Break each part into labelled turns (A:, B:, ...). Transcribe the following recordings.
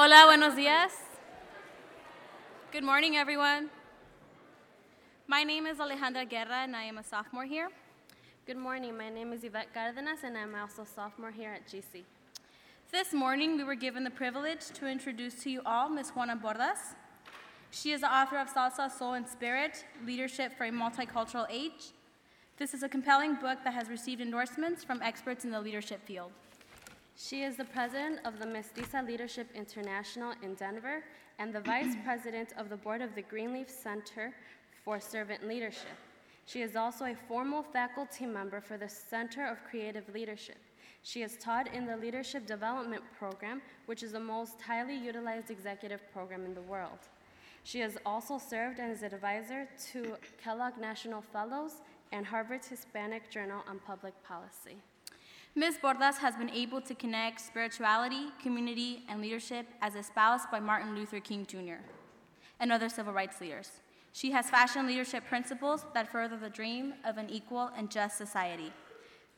A: Hola, buenos días. Good morning, everyone. My name is Alejandra Guerra, and I am a sophomore here.
B: Good morning. My name is Yvette Cardenas, and I'm also a sophomore here at GC.
A: This morning, we were given the privilege to introduce to you all Ms. Juana Bordas. She is the author of Salsa, Soul, and Spirit Leadership for a Multicultural Age. This is a compelling book that has received endorsements from experts in the leadership field.
B: She is the president of the Mestiza Leadership International in Denver and the vice president of the board of the Greenleaf Center for Servant Leadership. She is also a formal faculty member for the Center of Creative Leadership. She has taught in the Leadership Development Program, which is the most highly utilized executive program in the world. She has also served as an advisor to Kellogg National Fellows and Harvard's Hispanic Journal on Public Policy.
A: Ms. Bordas has been able to connect spirituality, community, and leadership as espoused by Martin Luther King Jr. and other civil rights leaders. She has fashioned leadership principles that further the dream of an equal and just society.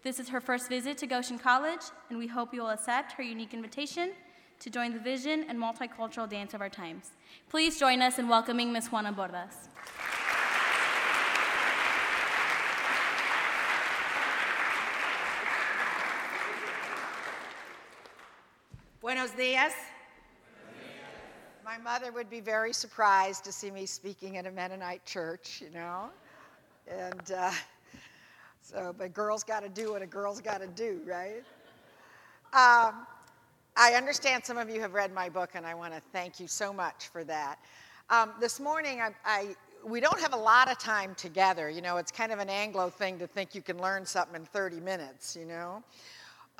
A: This is her first visit to Goshen College, and we hope you will accept her unique invitation to join the vision and multicultural dance of our times. Please join us in welcoming Ms. Juana Bordas.
C: Buenos dias. My mother would be very surprised to see me speaking at a Mennonite church, you know. And uh, so, but girls got to do what a girl's got to do, right? Um, I understand some of you have read my book, and I want to thank you so much for that. Um, this morning, I, I, we don't have a lot of time together. You know, it's kind of an Anglo thing to think you can learn something in 30 minutes, you know,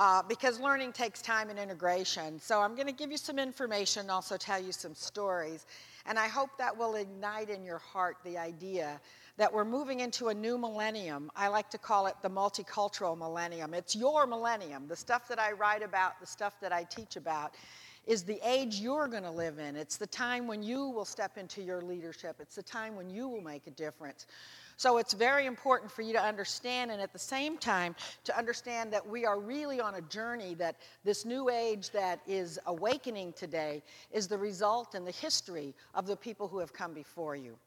C: uh, because learning takes time and integration. So I'm going to give you some information, and also tell you some stories, and I hope that will ignite in your heart the idea that we're moving into a new millennium. I like to call it the multicultural millennium. It's your millennium. The stuff that I write about, the stuff that I teach about, is the age you're going to live in. It's the time when you will step into your leadership. It's the time when you will make a difference. So it's very important for you to understand, and at the same time, to understand that we are really on a journey that this new age that is awakening today is the result and the history of the people who have come before you.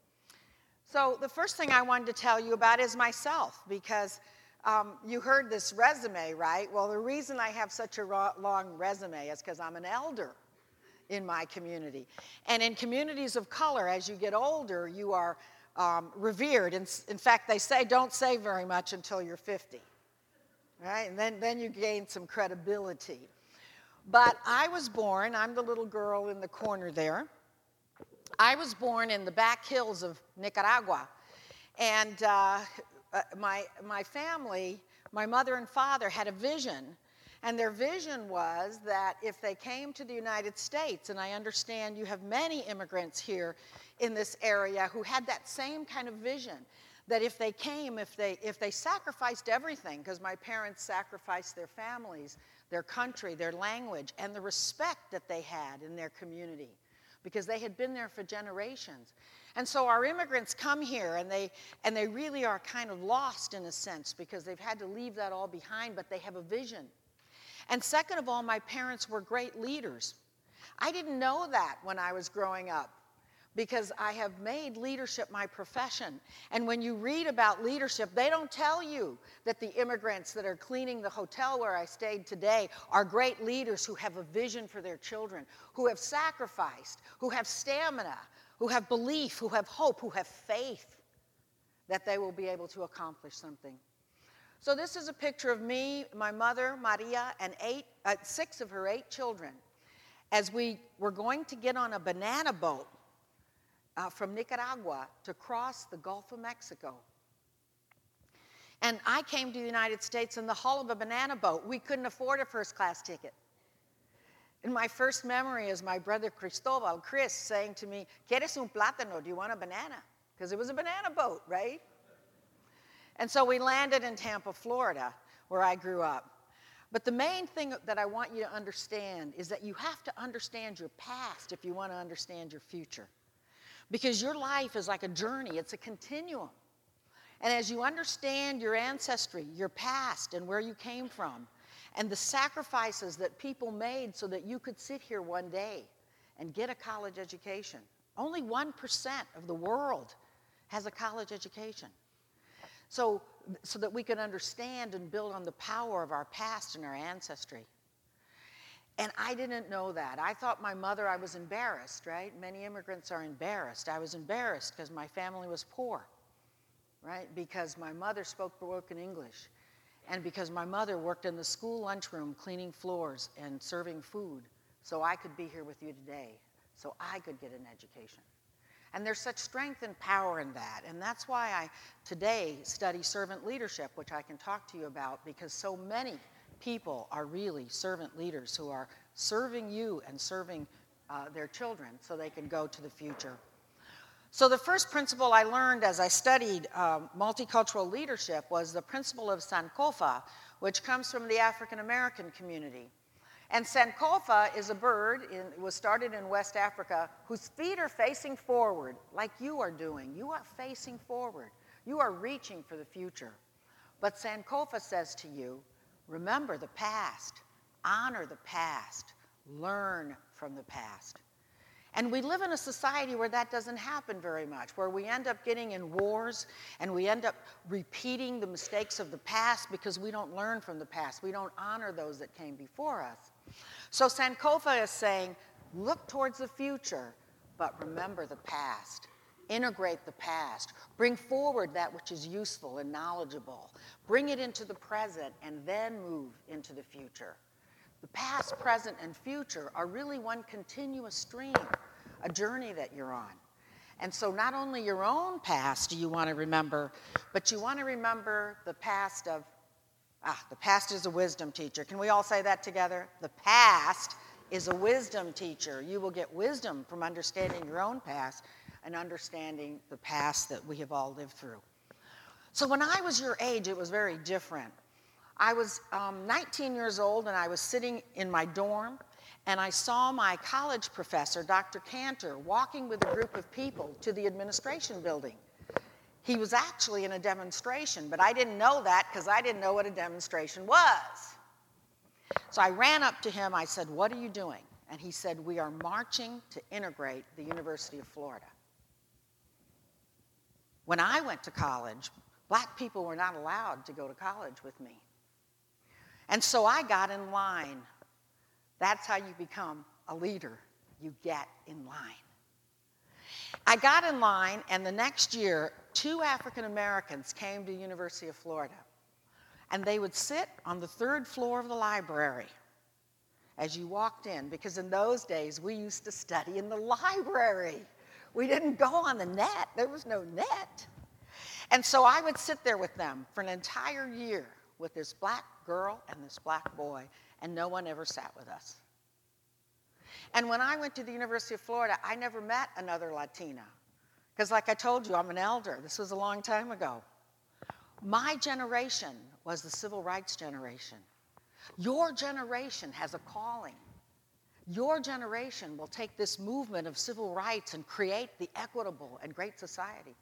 C: So, the first thing I wanted to tell you about is myself because um, you heard this resume, right? Well, the reason I have such a long resume is because I'm an elder in my community. And in communities of color, as you get older, you are um, revered. In, in fact, they say don't say very much until you're 50, right? And then, then you gain some credibility. But I was born, I'm the little girl in the corner there. I was born in the back hills of Nicaragua. And uh, uh, my, my family, my mother and father, had a vision. And their vision was that if they came to the United States, and I understand you have many immigrants here in this area who had that same kind of vision, that if they came, if they, if they sacrificed everything, because my parents sacrificed their families, their country, their language, and the respect that they had in their community, because they had been there for generations. And so our immigrants come here and they, and they really are kind of lost in a sense because they've had to leave that all behind, but they have a vision. And second of all, my parents were great leaders. I didn't know that when I was growing up because I have made leadership my profession. And when you read about leadership, they don't tell you that the immigrants that are cleaning the hotel where I stayed today are great leaders who have a vision for their children, who have sacrificed, who have stamina, who have belief, who have hope, who have faith that they will be able to accomplish something. So, this is a picture of me, my mother, Maria, and eight, uh, six of her eight children as we were going to get on a banana boat uh, from Nicaragua to cross the Gulf of Mexico. And I came to the United States in the hull of a banana boat. We couldn't afford a first class ticket. And my first memory is my brother Cristobal, Chris, saying to me, ¿Quieres un plátano? Do you want a banana? Because it was a banana boat, right? And so we landed in Tampa, Florida, where I grew up. But the main thing that I want you to understand is that you have to understand your past if you want to understand your future. Because your life is like a journey, it's a continuum. And as you understand your ancestry, your past, and where you came from, and the sacrifices that people made so that you could sit here one day and get a college education. Only 1% of the world has a college education. So, so that we can understand and build on the power of our past and our ancestry. And I didn't know that. I thought my mother, I was embarrassed, right? Many immigrants are embarrassed. I was embarrassed because my family was poor, right? Because my mother spoke broken English. And because my mother worked in the school lunchroom cleaning floors and serving food, so I could be here with you today, so I could get an education. And there's such strength and power in that. And that's why I today study servant leadership, which I can talk to you about, because so many people are really servant leaders who are serving you and serving uh, their children so they can go to the future. So, the first principle I learned as I studied um, multicultural leadership was the principle of Sankofa, which comes from the African American community. And Sankofa is a bird, in, it was started in West Africa, whose feet are facing forward, like you are doing. You are facing forward. You are reaching for the future. But Sankofa says to you, remember the past, honor the past, learn from the past. And we live in a society where that doesn't happen very much, where we end up getting in wars and we end up repeating the mistakes of the past because we don't learn from the past. We don't honor those that came before us. So Sankofa is saying, look towards the future, but remember the past. Integrate the past. Bring forward that which is useful and knowledgeable. Bring it into the present and then move into the future. The past, present, and future are really one continuous stream, a journey that you're on. And so, not only your own past do you want to remember, but you want to remember the past of, ah, the past is a wisdom teacher. Can we all say that together? The past is a wisdom teacher. You will get wisdom from understanding your own past and understanding the past that we have all lived through. So, when I was your age, it was very different. I was um, 19 years old and I was sitting in my dorm and I saw my college professor, Dr. Cantor, walking with a group of people to the administration building. He was actually in a demonstration, but I didn't know that because I didn't know what a demonstration was. So I ran up to him. I said, What are you doing? And he said, We are marching to integrate the University of Florida. When I went to college, black people were not allowed to go to college with me. And so I got in line. That's how you become a leader. You get in line. I got in line, and the next year, two African Americans came to University of Florida. And they would sit on the third floor of the library as you walked in, because in those days we used to study in the library. We didn't go on the net, there was no net. And so I would sit there with them for an entire year with this black girl and this black boy, and no one ever sat with us. And when I went to the University of Florida, I never met another Latina. Because, like I told you, I'm an elder. This was a long time ago. My generation was the civil rights generation. Your generation has a calling. Your generation will take this movement of civil rights and create the equitable and great society.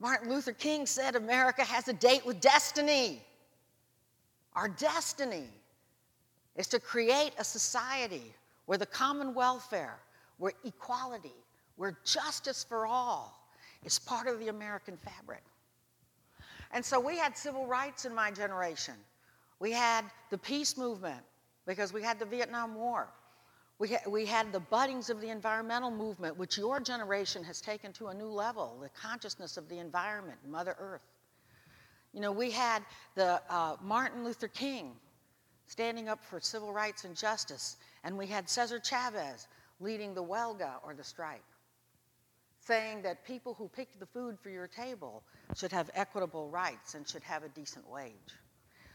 C: Martin Luther King said America has a date with destiny. Our destiny is to create a society where the common welfare, where equality, where justice for all is part of the American fabric. And so we had civil rights in my generation. We had the peace movement because we had the Vietnam War. We, ha- we had the buddings of the environmental movement, which your generation has taken to a new level the consciousness of the environment, Mother Earth. You know, we had the uh, Martin Luther King standing up for civil rights and justice, and we had Cesar Chavez leading the huelga or the strike, saying that people who pick the food for your table should have equitable rights and should have a decent wage.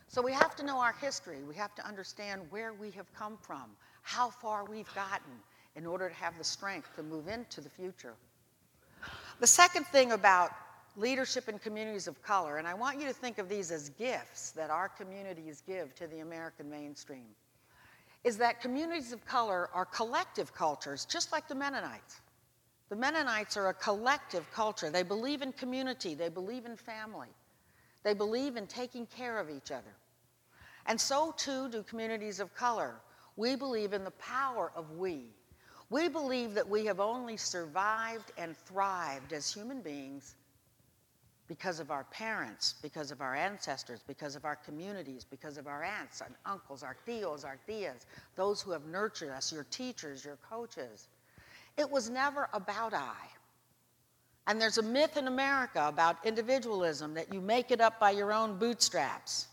C: So we have to know our history. We have to understand where we have come from, how far we've gotten in order to have the strength to move into the future. The second thing about leadership in communities of color, and I want you to think of these as gifts that our communities give to the American mainstream, is that communities of color are collective cultures, just like the Mennonites. The Mennonites are a collective culture. They believe in community, they believe in family, they believe in taking care of each other. And so too do communities of color. We believe in the power of we. We believe that we have only survived and thrived as human beings because of our parents, because of our ancestors, because of our communities, because of our aunts and uncles, our tios, our tias, those who have nurtured us, your teachers, your coaches. It was never about I. And there's a myth in America about individualism that you make it up by your own bootstraps,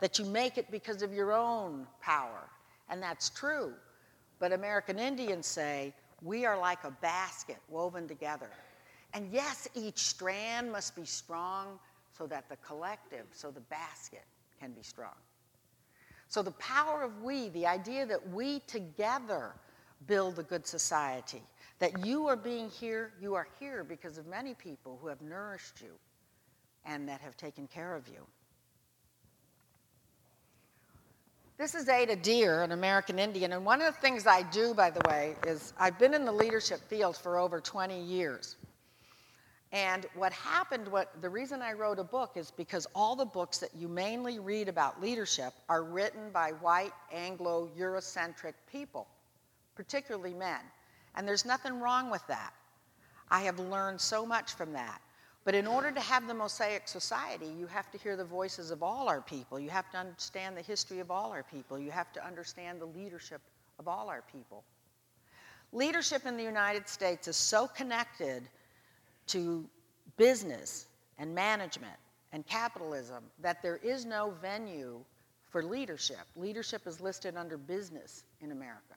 C: that you make it because of your own power. And that's true. But American Indians say, we are like a basket woven together. And yes, each strand must be strong so that the collective, so the basket can be strong. So the power of we, the idea that we together build a good society, that you are being here, you are here because of many people who have nourished you and that have taken care of you. This is Ada Deer, an American Indian, and one of the things I do, by the way, is I've been in the leadership field for over 20 years. And what happened, what the reason I wrote a book is because all the books that you mainly read about leadership are written by white, Anglo, Eurocentric people, particularly men. And there's nothing wrong with that. I have learned so much from that. But in order to have the Mosaic society, you have to hear the voices of all our people. You have to understand the history of all our people. You have to understand the leadership of all our people. Leadership in the United States is so connected to business and management and capitalism that there is no venue for leadership. Leadership is listed under business in America.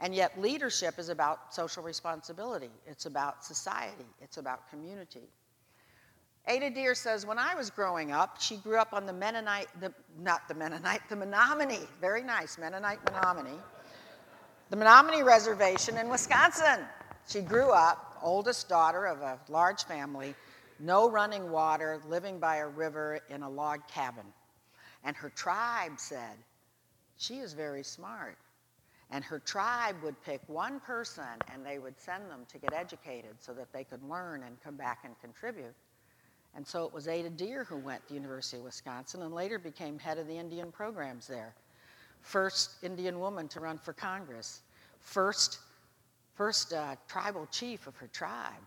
C: And yet, leadership is about social responsibility, it's about society, it's about community. Ada Deer says, when I was growing up, she grew up on the Mennonite, the, not the Mennonite, the Menominee, very nice, Mennonite Menominee, the Menominee Reservation in Wisconsin. She grew up oldest daughter of a large family, no running water, living by a river in a log cabin. And her tribe said, She is very smart. And her tribe would pick one person and they would send them to get educated so that they could learn and come back and contribute. And so it was Ada Deer who went to the University of Wisconsin and later became head of the Indian programs there. First Indian woman to run for Congress. First first uh, tribal chief of her tribe.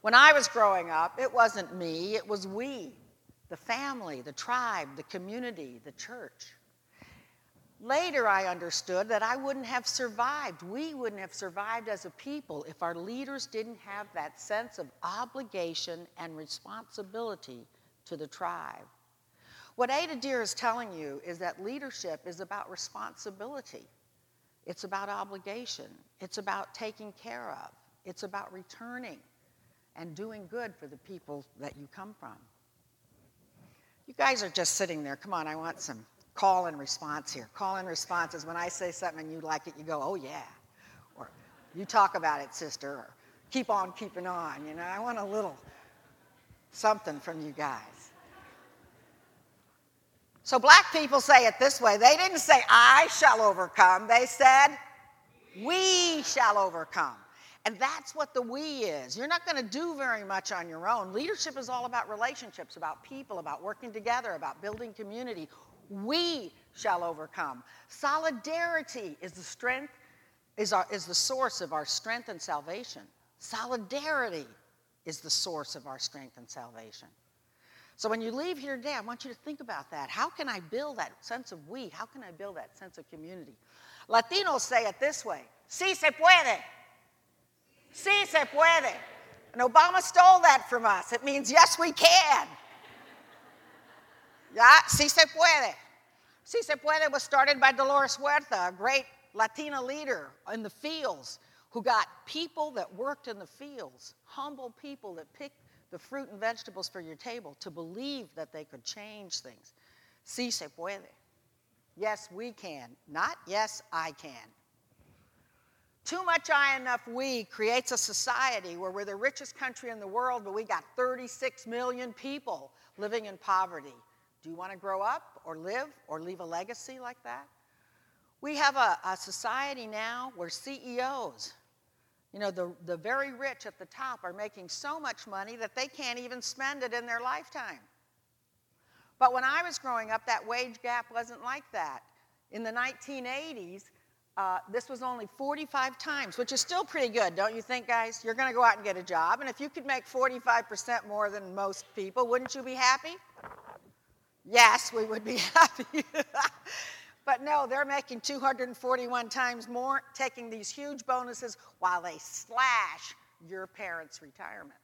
C: When I was growing up, it wasn't me, it was we the family, the tribe, the community, the church. Later, I understood that I wouldn't have survived. We wouldn't have survived as a people if our leaders didn't have that sense of obligation and responsibility to the tribe. What Ada Deer is telling you is that leadership is about responsibility. It's about obligation. It's about taking care of. It's about returning and doing good for the people that you come from. You guys are just sitting there. Come on, I want some call and response here. Call and response is when I say something and you like it, you go, oh yeah. Or you talk about it, sister. Or keep on keeping on. You know, I want a little something from you guys. So black people say it this way they didn't say, I shall overcome, they said, we shall overcome. And that's what the we is. You're not going to do very much on your own. Leadership is all about relationships, about people, about working together, about building community. We shall overcome. Solidarity is the strength, is, our, is the source of our strength and salvation. Solidarity is the source of our strength and salvation. So when you leave here today, I want you to think about that. How can I build that sense of we? How can I build that sense of community? Latinos say it this way Si se puede. Si se puede. And Obama stole that from us. It means yes, we can. Yeah, si se puede. Si se puede was started by Dolores Huerta, a great Latina leader in the fields who got people that worked in the fields, humble people that picked the fruit and vegetables for your table, to believe that they could change things. Si se puede. Yes, we can. Not yes, I can. Too much I enough we creates a society where we're the richest country in the world, but we got 36 million people living in poverty. Do you want to grow up or live or leave a legacy like that? We have a, a society now where CEOs you know, the, the very rich at the top are making so much money that they can't even spend it in their lifetime. But when I was growing up, that wage gap wasn't like that. In the 1980s, uh, this was only 45 times, which is still pretty good, don't you think, guys? You're going to go out and get a job, and if you could make 45% more than most people, wouldn't you be happy? Yes, we would be happy. but no, they're making 241 times more, taking these huge bonuses while they slash your parents' retirement.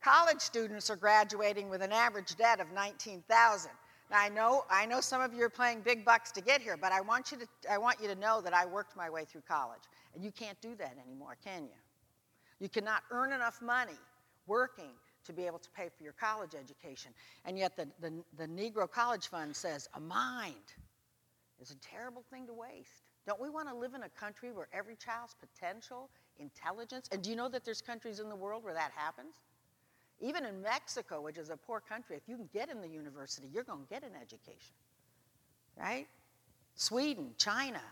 C: College students are graduating with an average debt of 19,000. Now I know I know some of you are playing big bucks to get here, but I want you to I want you to know that I worked my way through college. And you can't do that anymore, can you? You cannot earn enough money working to be able to pay for your college education. And yet the, the, the Negro College Fund says a mind is a terrible thing to waste. Don't we want to live in a country where every child's potential, intelligence, and do you know that there's countries in the world where that happens? Even in Mexico, which is a poor country, if you can get in the university, you're going to get an education. Right? Sweden, China.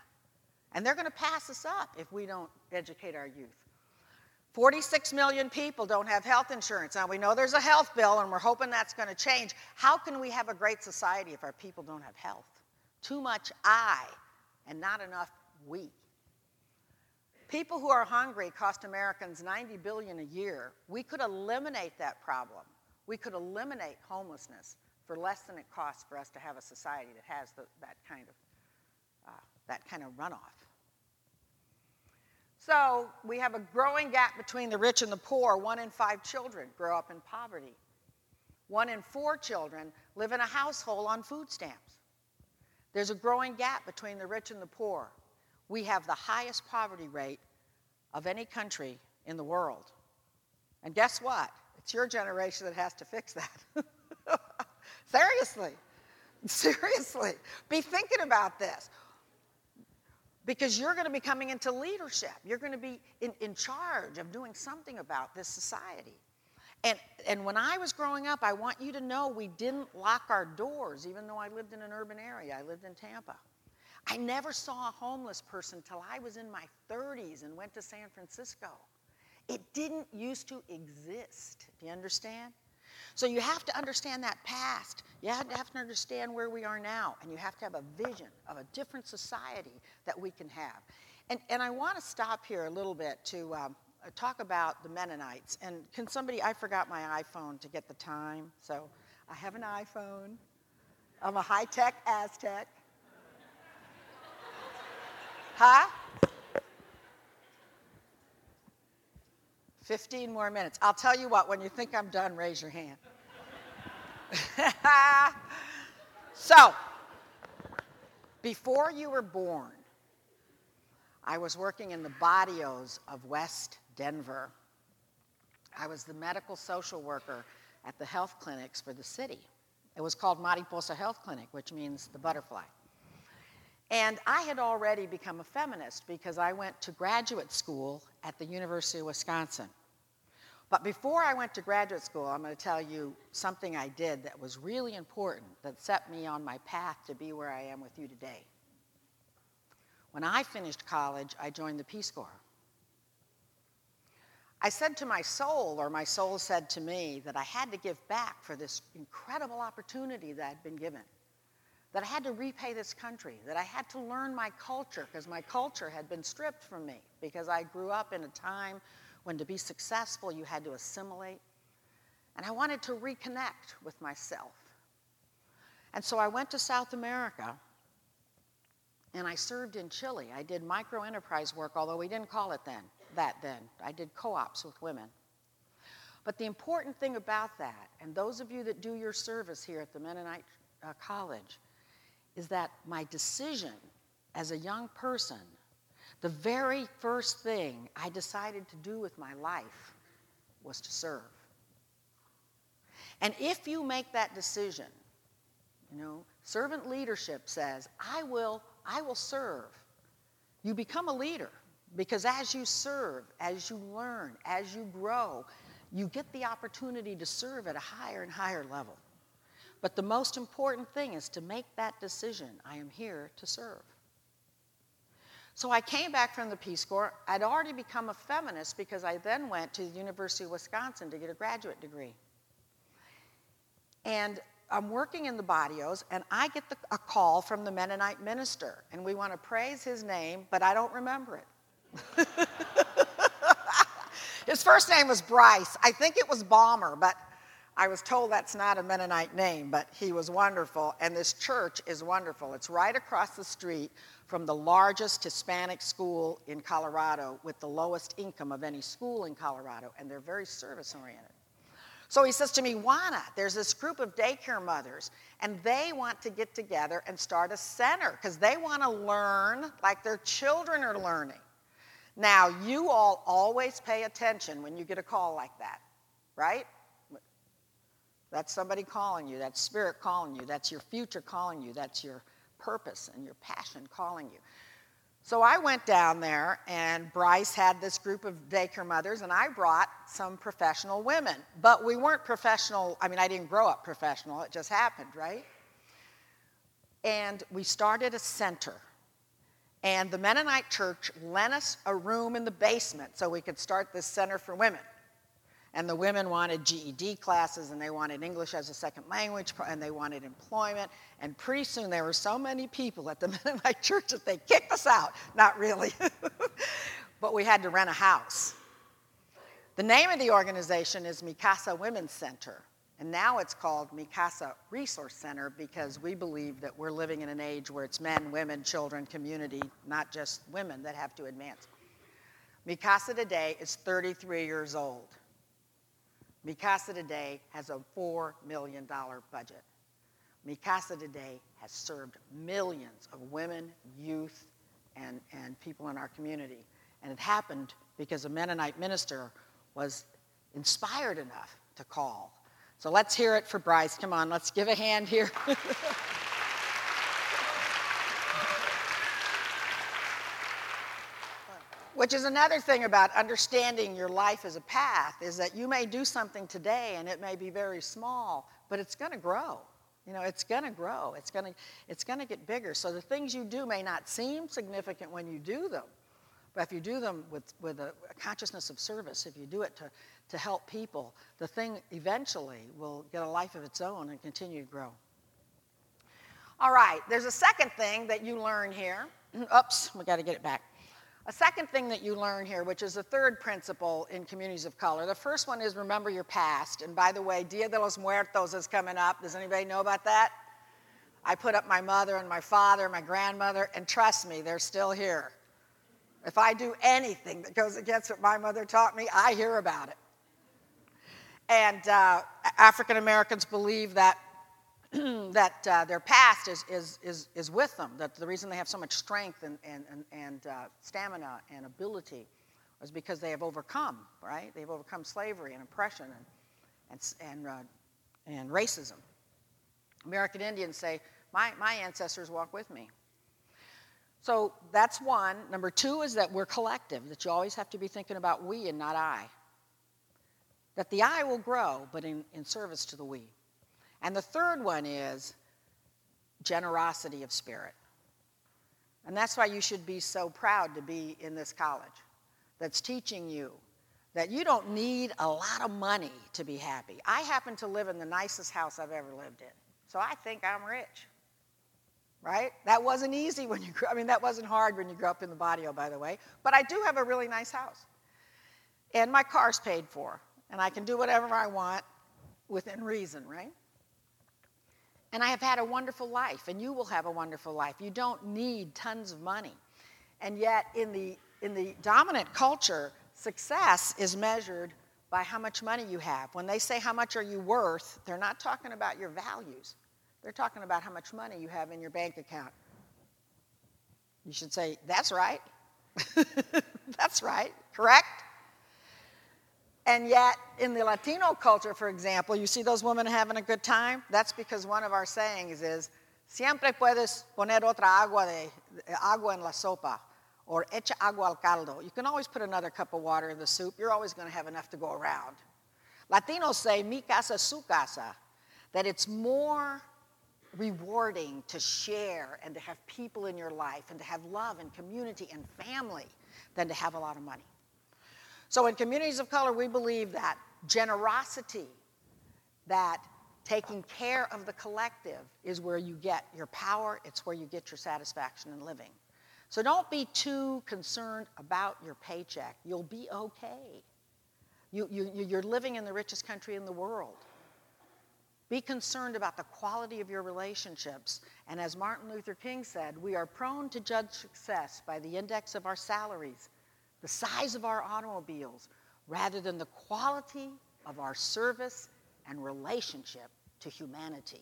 C: And they're going to pass us up if we don't educate our youth. 46 million people don't have health insurance. Now, we know there's a health bill, and we're hoping that's going to change. How can we have a great society if our people don't have health? Too much I and not enough we. People who are hungry cost Americans 90 billion a year. We could eliminate that problem. We could eliminate homelessness for less than it costs for us to have a society that has the, that kind of uh, that kind of runoff. So we have a growing gap between the rich and the poor. One in five children grow up in poverty. One in four children live in a household on food stamps. There's a growing gap between the rich and the poor we have the highest poverty rate of any country in the world. And guess what? It's your generation that has to fix that. Seriously. Seriously. Be thinking about this. Because you're going to be coming into leadership. You're going to be in, in charge of doing something about this society. And, and when I was growing up, I want you to know we didn't lock our doors, even though I lived in an urban area. I lived in Tampa. I never saw a homeless person till I was in my 30s and went to San Francisco. It didn't used to exist. Do you understand? So you have to understand that past. You have to, have to understand where we are now. And you have to have a vision of a different society that we can have. And, and I want to stop here a little bit to um, talk about the Mennonites. And can somebody, I forgot my iPhone to get the time. So I have an iPhone. I'm a high tech Aztec. Huh? 15 more minutes. I'll tell you what, when you think I'm done, raise your hand. so, before you were born, I was working in the barrios of West Denver. I was the medical social worker at the health clinics for the city. It was called Mariposa Health Clinic, which means the butterfly. And I had already become a feminist because I went to graduate school at the University of Wisconsin. But before I went to graduate school, I'm going to tell you something I did that was really important that set me on my path to be where I am with you today. When I finished college, I joined the Peace Corps. I said to my soul, or my soul said to me, that I had to give back for this incredible opportunity that I'd been given that I had to repay this country, that I had to learn my culture because my culture had been stripped from me because I grew up in a time when to be successful you had to assimilate. And I wanted to reconnect with myself. And so I went to South America and I served in Chile. I did micro enterprise work, although we didn't call it then, that then. I did co ops with women. But the important thing about that, and those of you that do your service here at the Mennonite uh, College, is that my decision as a young person, the very first thing I decided to do with my life was to serve. And if you make that decision, you know, servant leadership says, I will, I will serve. You become a leader because as you serve, as you learn, as you grow, you get the opportunity to serve at a higher and higher level. But the most important thing is to make that decision I am here to serve. So I came back from the Peace Corps. I'd already become a feminist because I then went to the University of Wisconsin to get a graduate degree. And I'm working in the barrios, and I get the, a call from the Mennonite minister, and we want to praise his name, but I don't remember it. his first name was Bryce. I think it was Balmer, but I was told that's not a Mennonite name, but he was wonderful, and this church is wonderful. It's right across the street from the largest Hispanic school in Colorado with the lowest income of any school in Colorado, and they're very service oriented. So he says to me, Juana, there's this group of daycare mothers, and they want to get together and start a center because they want to learn like their children are learning. Now, you all always pay attention when you get a call like that, right? That's somebody calling you, that's spirit calling you, that's your future calling you, that's your purpose and your passion calling you. So I went down there, and Bryce had this group of daycare mothers, and I brought some professional women. But we weren't professional, I mean, I didn't grow up professional, it just happened, right? And we started a center. And the Mennonite church lent us a room in the basement so we could start this center for women. And the women wanted GED classes, and they wanted English as a second language, and they wanted employment. And pretty soon there were so many people at the Mennonite church that they kicked us out. Not really, but we had to rent a house. The name of the organization is Mi Casa Women's Center, and now it's called Mi Casa Resource Center because we believe that we're living in an age where it's men, women, children, community, not just women that have to advance. Mi Casa today is 33 years old. Mi Casa today has a $4 million budget. Mi Casa today has served millions of women, youth, and, and people in our community. And it happened because a Mennonite minister was inspired enough to call. So let's hear it for Bryce. Come on, let's give a hand here. Which is another thing about understanding your life as a path is that you may do something today and it may be very small, but it's going to grow. You know, it's going to grow. It's going to it's going to get bigger. So the things you do may not seem significant when you do them, but if you do them with, with a, a consciousness of service, if you do it to, to help people, the thing eventually will get a life of its own and continue to grow. All right, there's a second thing that you learn here. Oops, we got to get it back. A second thing that you learn here, which is the third principle in communities of color, the first one is remember your past. And by the way, Dia de los Muertos is coming up. Does anybody know about that? I put up my mother and my father, and my grandmother, and trust me, they're still here. If I do anything that goes against what my mother taught me, I hear about it. And uh, African Americans believe that that uh, their past is, is, is, is with them, that the reason they have so much strength and, and, and, uh, stamina and ability is because they have overcome, right? They've overcome slavery and oppression and, and, and, uh, and racism. American Indians say, my, my ancestors walk with me. So that's one. Number two is that we're collective, that you always have to be thinking about we and not I. That the I will grow, but in, in service to the we. And the third one is generosity of spirit. And that's why you should be so proud to be in this college that's teaching you that you don't need a lot of money to be happy. I happen to live in the nicest house I've ever lived in, so I think I'm rich. Right? That wasn't easy when you grew I mean, that wasn't hard when you grew up in the barrio, by the way. But I do have a really nice house. And my car's paid for. And I can do whatever I want within reason, right? And I have had a wonderful life, and you will have a wonderful life. You don't need tons of money. And yet, in the, in the dominant culture, success is measured by how much money you have. When they say how much are you worth, they're not talking about your values. They're talking about how much money you have in your bank account. You should say, That's right. That's right. Correct? And yet, in the Latino culture, for example, you see those women having a good time? That's because one of our sayings is, siempre puedes poner otra agua, de, agua en la sopa, or echa agua al caldo. You can always put another cup of water in the soup. You're always going to have enough to go around. Latinos say, mi casa, su casa, that it's more rewarding to share and to have people in your life and to have love and community and family than to have a lot of money. So, in communities of color, we believe that generosity, that Taking care of the collective is where you get your power, it's where you get your satisfaction in living. So don't be too concerned about your paycheck. You'll be okay. You, you, you're living in the richest country in the world. Be concerned about the quality of your relationships. And as Martin Luther King said, we are prone to judge success by the index of our salaries, the size of our automobiles, rather than the quality of our service and relationship to humanity.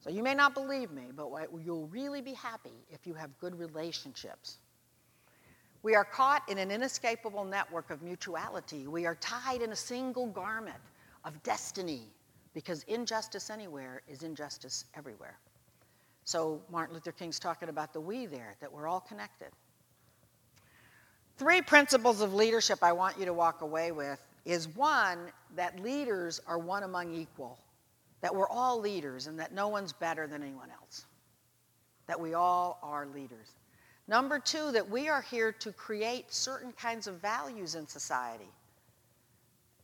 C: So you may not believe me, but you'll really be happy if you have good relationships. We are caught in an inescapable network of mutuality. We are tied in a single garment of destiny because injustice anywhere is injustice everywhere. So Martin Luther King's talking about the we there, that we're all connected. Three principles of leadership I want you to walk away with is one, that leaders are one among equal that we're all leaders and that no one's better than anyone else. That we all are leaders. Number two, that we are here to create certain kinds of values in society.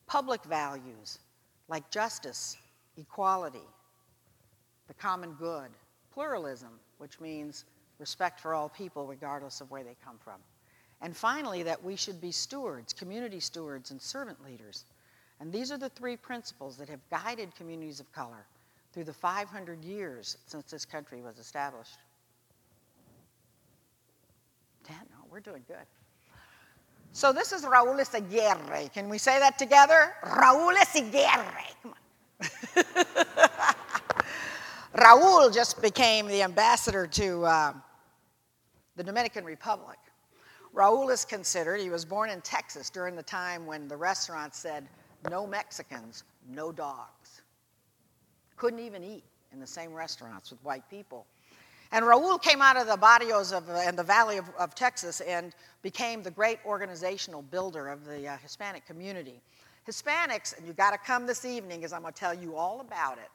C: Public values like justice, equality, the common good, pluralism, which means respect for all people regardless of where they come from. And finally, that we should be stewards, community stewards, and servant leaders. And these are the three principles that have guided communities of color through the 500 years since this country was established. Dan, no, we're doing good. So this is Raul Yzaguirre. Can we say that together? Raul Yzaguirre. Come on. Raul just became the ambassador to uh, the Dominican Republic. Raul is considered, he was born in Texas during the time when the restaurant said, no Mexicans, no dogs. Couldn't even eat in the same restaurants with white people. And Raul came out of the barrios of, uh, the valley of, of, Texas and became the great organizational builder of the uh, Hispanic community. Hispanics, and you got to come this evening because I'm going to tell you all about it,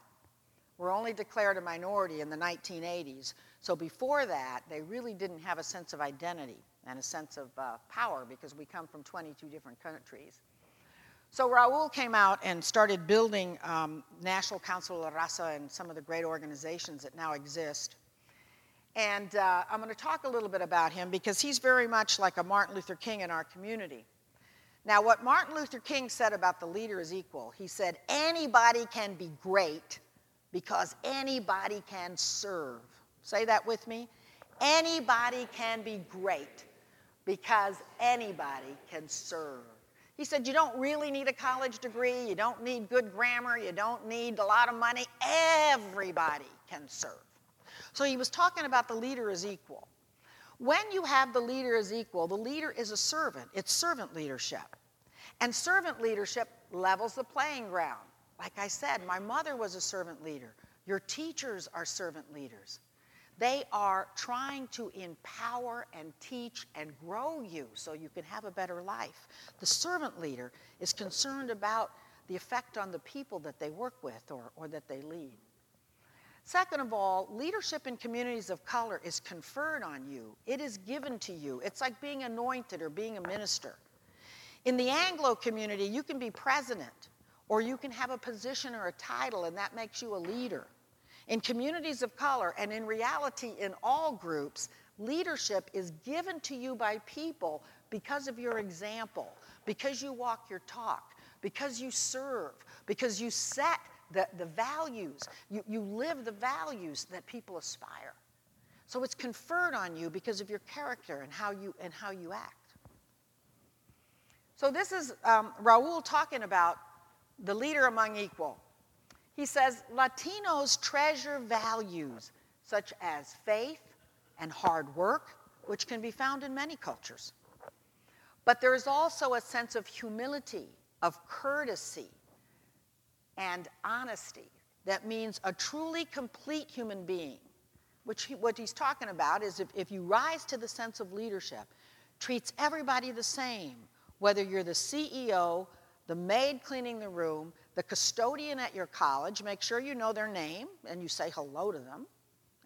C: were only declared a minority in the 1980s. So before that, they really didn't have a sense of identity and a sense of uh, power because we come from 22 different countries. So Raul came out and started building um, National Council of La Raza and some of the great organizations that now exist. And uh, I'm going to talk a little bit about him because he's very much like a Martin Luther King in our community. Now, what Martin Luther King said about the leader is equal. He said, anybody can be great because anybody can serve. Say that with me. Anybody can be great because anybody can serve. He said, You don't really need a college degree, you don't need good grammar, you don't need a lot of money. Everybody can serve. So he was talking about the leader as equal. When you have the leader as equal, the leader is a servant, it's servant leadership. And servant leadership levels the playing ground. Like I said, my mother was a servant leader. Your teachers are servant leaders. They are trying to empower and teach and grow you so you can have a better life. The servant leader is concerned about the effect on the people that they work with or, or that they lead. Second of all, leadership in communities of color is conferred on you. It is given to you. It's like being anointed or being a minister. In the Anglo community, you can be president or you can have a position or a title, and that makes you a leader. In communities of color, and in reality, in all groups, leadership is given to you by people because of your example, because you walk your talk, because you serve, because you set the, the values, you, you live the values that people aspire. So it's conferred on you because of your character and how you, and how you act. So this is um, Raul talking about the leader among equal. He says Latinos treasure values such as faith and hard work, which can be found in many cultures. But there is also a sense of humility, of courtesy, and honesty that means a truly complete human being. Which he, what he's talking about is if, if you rise to the sense of leadership, treats everybody the same, whether you're the CEO, the maid cleaning the room, the custodian at your college, make sure you know their name and you say hello to them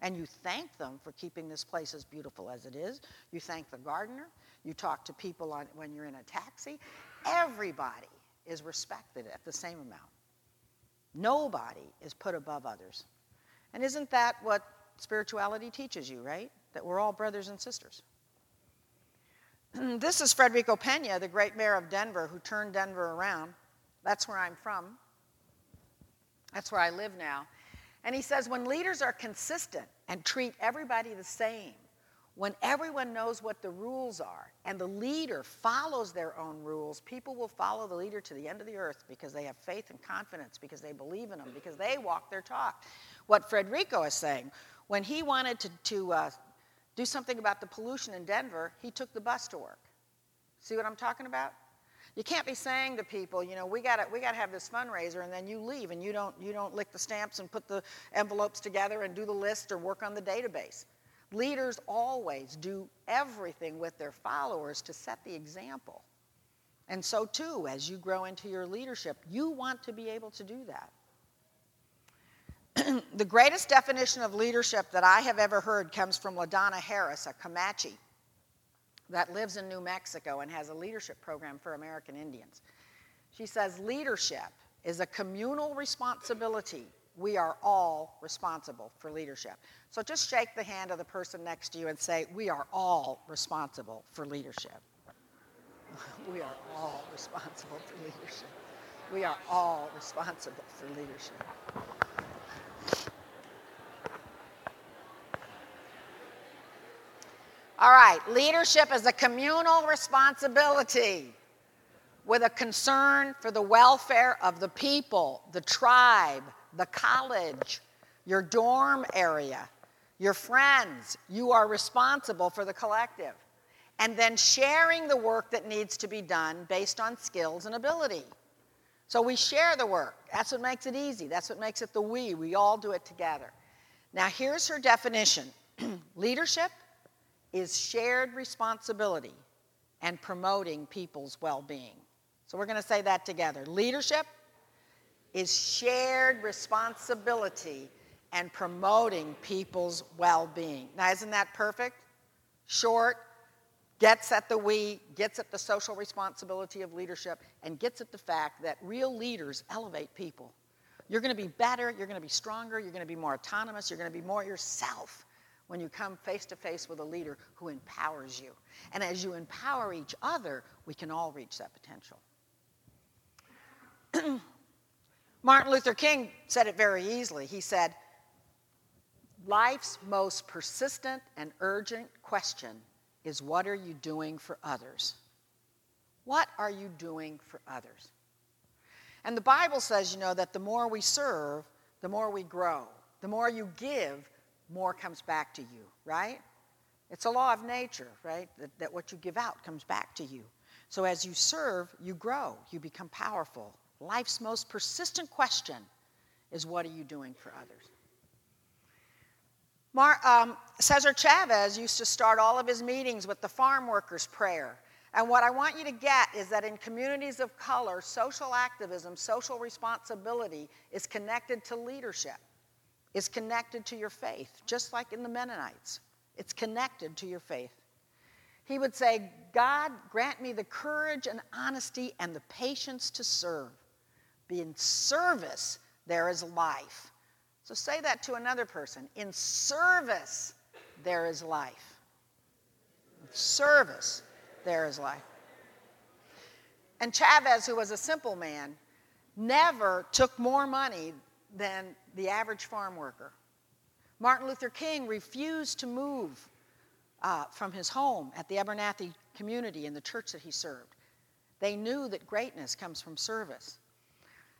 C: and you thank them for keeping this place as beautiful as it is. You thank the gardener. You talk to people on, when you're in a taxi. Everybody is respected at the same amount. Nobody is put above others. And isn't that what spirituality teaches you, right? That we're all brothers and sisters. this is Federico Peña, the great mayor of Denver, who turned Denver around. That's where I'm from. That's where I live now. And he says when leaders are consistent and treat everybody the same, when everyone knows what the rules are and the leader follows their own rules, people will follow the leader to the end of the earth because they have faith and confidence, because they believe in them, because they walk their talk. What Frederico is saying, when he wanted to, to uh, do something about the pollution in Denver, he took the bus to work. See what I'm talking about? You can't be saying to people, you know, we got we got to have this fundraiser, and then you leave and you don't you don't lick the stamps and put the envelopes together and do the list or work on the database. Leaders always do everything with their followers to set the example. And so, too, as you grow into your leadership, you want to be able to do that. the greatest definition of leadership that I have ever heard comes from LaDonna Harris, a Comanche that lives in New Mexico and has a leadership program for American Indians. She says leadership is a communal responsibility we are all responsible for leadership. So just shake the hand of the person next to you and say, We are all responsible for leadership. we are all responsible for leadership. We are all responsible for leadership. All right, leadership is a communal responsibility with a concern for the welfare of the people, the tribe, the college, your dorm area, your friends. You are responsible for the collective. And then sharing the work that needs to be done based on skills and ability. So we share the work. That's what makes it easy. That's what makes it the we. We all do it together. Now, here's her definition leadership is shared responsibility and promoting people's well being. So we're going to say that together. Leadership is shared responsibility and promoting people's well being. Now, isn't that perfect? Short, gets at the we, gets at the social responsibility of leadership, and gets at the fact that real leaders elevate people. You're going to be better, you're going to be stronger, you're going to be more autonomous, you're going to be more yourself when you come face to face with a leader who empowers you. And as you empower each other, we can all reach that potential. Martin Luther King said it very easily. He said, Life's most persistent and urgent question is what are you doing for others? What are you doing for others? And the Bible says, you know, that the more we serve, the more we grow. The more you give, more comes back to you, right? It's a law of nature, right? That, that what you give out comes back to you. So as you serve, you grow, you become powerful, Life's most persistent question is what are you doing for others? Mar, um, Cesar Chavez used to start all of his meetings with the farm workers' prayer. And what I want you to get is that in communities of color, social activism, social responsibility is connected to leadership, is connected to your faith, just like in the Mennonites. It's connected to your faith. He would say, God, grant me the courage and honesty and the patience to serve. Be in service, there is life. So say that to another person. In service, there is life. In service, there is life. And Chavez, who was a simple man, never took more money than the average farm worker. Martin Luther King refused to move uh, from his home at the Abernathy community in the church that he served. They knew that greatness comes from service.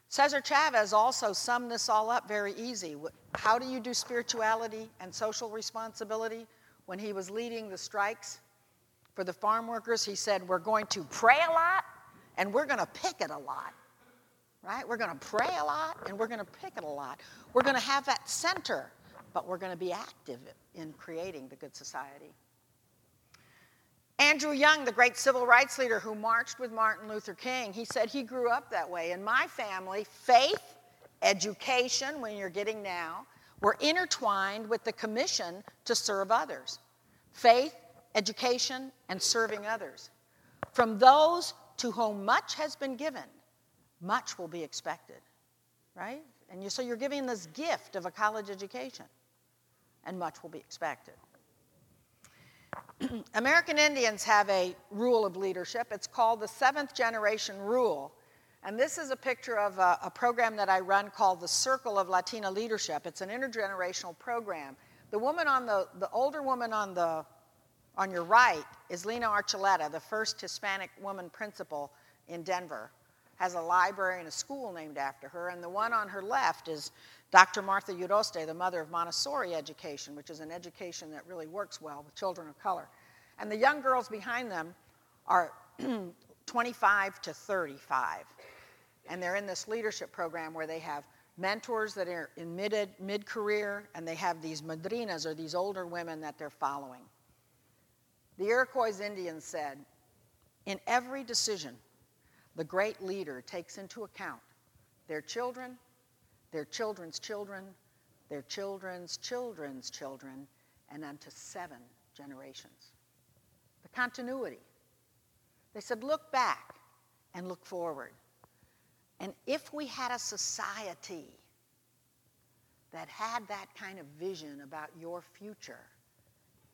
C: Cesar Chavez also summed this all up very easy. How do you do spirituality and social responsibility? When he was leading the strikes for the farm workers, he said, We're going to pray a lot and we're going to picket a lot. Right? We're going to pray a lot and we're going to picket a lot. We're going to have that center, but we're going to be active in creating the good society. Andrew Young, the great civil rights leader who marched with Martin Luther King, he said he grew up that way. In my family, faith, education, when you're getting now, were intertwined with the commission to serve others. Faith, education, and serving others. From those to whom much has been given, much will be expected. Right? And you, so you're giving this gift of a college education, and much will be expected. American Indians have a rule of leadership. It's called the seventh generation rule. And this is a picture of a, a, program that I run called the Circle of Latina Leadership. It's an intergenerational program. The woman on the, the older woman on the on your right is Lena Archuleta, the first Hispanic woman principal in Denver. Has a library and a school named after her. And the one on her left is Dr. Martha Urioste, the mother of Montessori education, which is an education that really works well with children of color. And the young girls behind them are 25 to 35. And they're in this leadership program where they have mentors that are in mid, mid-career, and they have these madrinas, or these older women that they're following. The Iroquois Indians said, in every decision, the great leader takes into account their children, their children's children, their children's children's children, and unto seven generations. The continuity. They said, look back and look forward. And if we had a society that had that kind of vision about your future,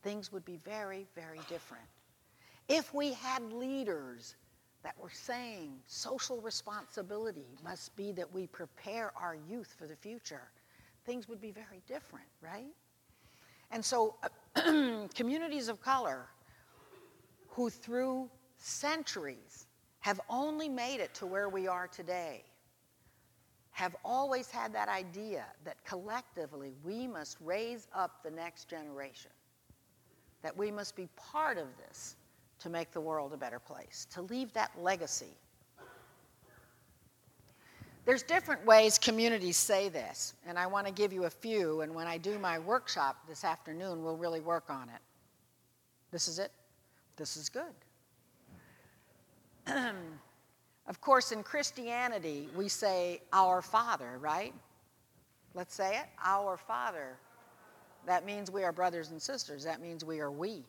C: things would be very, very different. If we had leaders that we're saying social responsibility must be that we prepare our youth for the future, things would be very different, right? And so, communities of color who through centuries have only made it to where we are today have always had that idea that collectively we must raise up the next generation, that we must be part of this to make the world a better place, to leave that legacy. There's different ways communities say this, and I want to give you a few, and when I do my workshop this afternoon, we'll really work on it. This is it. This is good. of course, in Christianity, we say our Father, right? Let's say it. Our Father. That means we are brothers and sisters. That means we are we.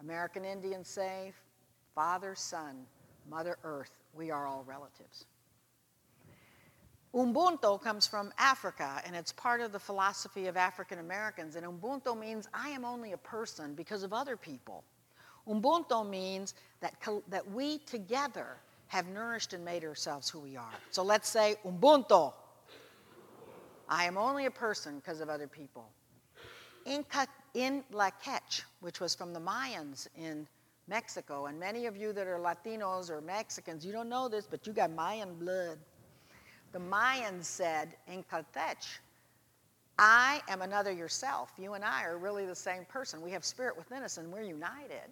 C: American Indians say, Father, Son, Mother Earth, we are all relatives. Ubuntu comes from Africa, and it's part of the philosophy of African Americans. And Ubuntu means I am only a person because of other people. Ubuntu means that, that we together have nourished and made ourselves who we are. So let's say Ubuntu. I am only a person because of other people. Inca in La Quech, which was from the Mayans in Mexico. And many of you that are Latinos or Mexicans, you don't know this, but you got Mayan blood. The Mayans said in Lak'ech, I am another yourself. You and I are really the same person. We have spirit within us and we're united.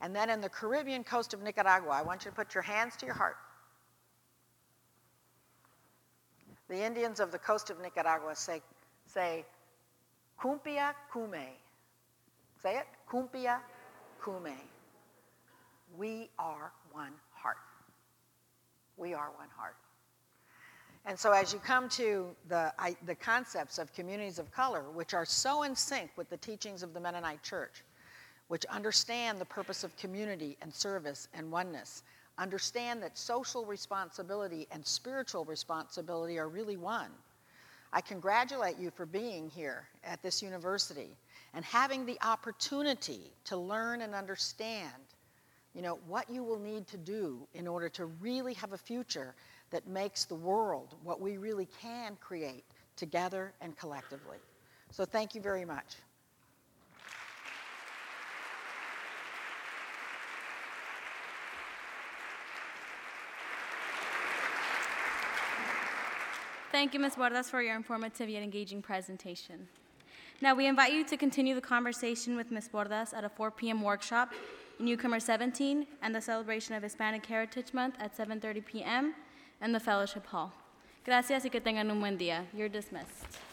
C: And then in the Caribbean coast of Nicaragua, I want you to put your hands to your heart. The Indians of the coast of Nicaragua say, say Kumpia kume. Say it. Kumpia kume. We are one heart. We are one heart. And so, as you come to the, I, the concepts of communities of color, which are so in sync with the teachings of the Mennonite Church, which understand the purpose of community and service and oneness, understand that social responsibility and spiritual responsibility are really one I congratulate you for being here at this university and having the opportunity to learn and understand you know what you will need to do in order to really have a future that makes the world what we really can create together and collectively. So thank you very much.
A: Thank you, Ms. Bordas, for your informative yet engaging presentation. Now, we invite you to continue the conversation with Ms. Bordas at a 4 p.m. workshop Newcomer 17 and the celebration of Hispanic Heritage Month at 7.30 p.m. in the Fellowship Hall. Gracias y que tengan un buen día. You're dismissed.